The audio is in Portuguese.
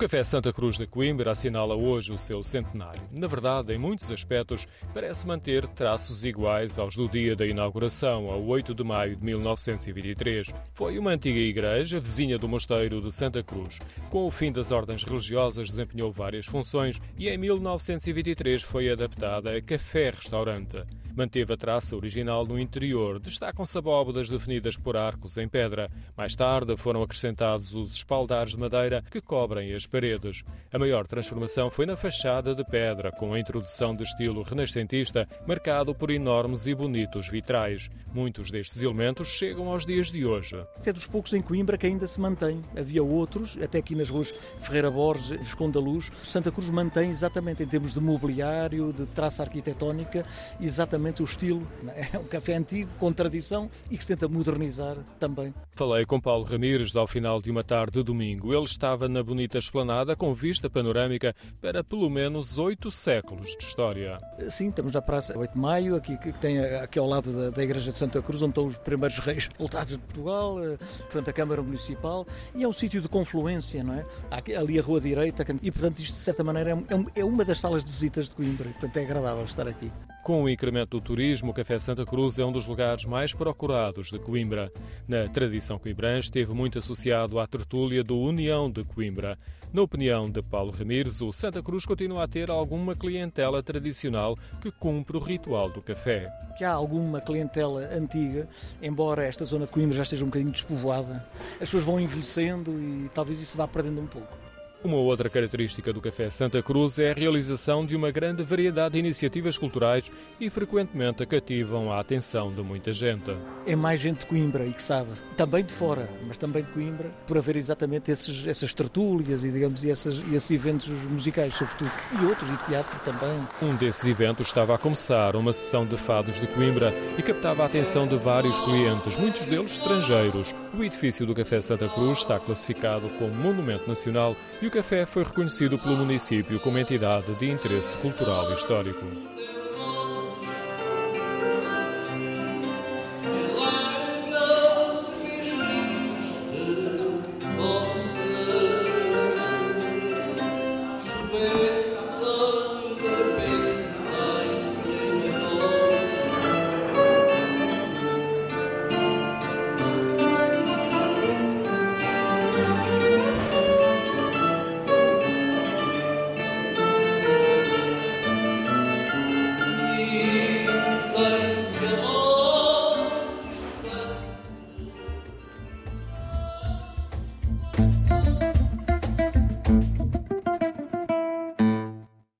Café Santa Cruz de Coimbra assinala hoje o seu centenário. Na verdade, em muitos aspectos, parece manter traços iguais aos do dia da inauguração, a 8 de maio de 1923. Foi uma antiga igreja, vizinha do mosteiro de Santa Cruz. Com o fim das ordens religiosas, desempenhou várias funções e em 1923 foi adaptada a café-restaurante. Manteve a traça original no interior, destacam-se abóbodas definidas por arcos em pedra. Mais tarde foram acrescentados os espaldares de madeira que cobrem as paredes. A maior transformação foi na fachada de pedra, com a introdução de estilo renascentista, marcado por enormes e bonitos vitrais. Muitos destes elementos chegam aos dias de hoje. É dos poucos em Coimbra que ainda se mantém. Havia outros, até aqui nas ruas Ferreira Borges, Visconde da Luz. Santa Cruz mantém exatamente em termos de mobiliário, de traça arquitetónica, exatamente o estilo. É um café antigo, com tradição e que se tenta modernizar também. Falei com Paulo Ramires ao final de uma tarde de domingo. Ele estava na bonita esplanada com vista panorâmica para pelo menos oito séculos de história. Sim, estamos na Praça 8 de Maio, aqui, que tem aqui ao lado da, da Igreja de Santa Cruz, onde estão os primeiros reis voltados de Portugal, eh, portanto a Câmara Municipal, e é um sítio de confluência, não é? Há ali a Rua Direita, e portanto isto de certa maneira é, é uma das salas de visitas de Coimbra, portanto é agradável estar aqui. Com o incremento do turismo, o Café Santa Cruz é um dos lugares mais procurados de Coimbra. Na tradição coimbrã esteve muito associado à tertúlia do União de Coimbra. Na opinião de Paulo Ramires, o Santa Cruz continua a ter alguma clientela tradicional que cumpre o ritual do café. Que há alguma clientela antiga, embora esta zona de Coimbra já esteja um bocadinho despovoada, as pessoas vão envelhecendo e talvez isso vá perdendo um pouco. Uma outra característica do Café Santa Cruz é a realização de uma grande variedade de iniciativas culturais e frequentemente cativam a atenção de muita gente. É mais gente de Coimbra e que sabe, também de fora, mas também de Coimbra, por haver exatamente esses, essas tertúlias e, digamos, e esses, esses eventos musicais, sobretudo, e outros, e teatro também. Um desses eventos estava a começar, uma sessão de fados de Coimbra, e captava a atenção de vários clientes, muitos deles estrangeiros. O edifício do Café Santa Cruz está classificado como Monumento Nacional o café foi reconhecido pelo município como entidade de interesse cultural e histórico.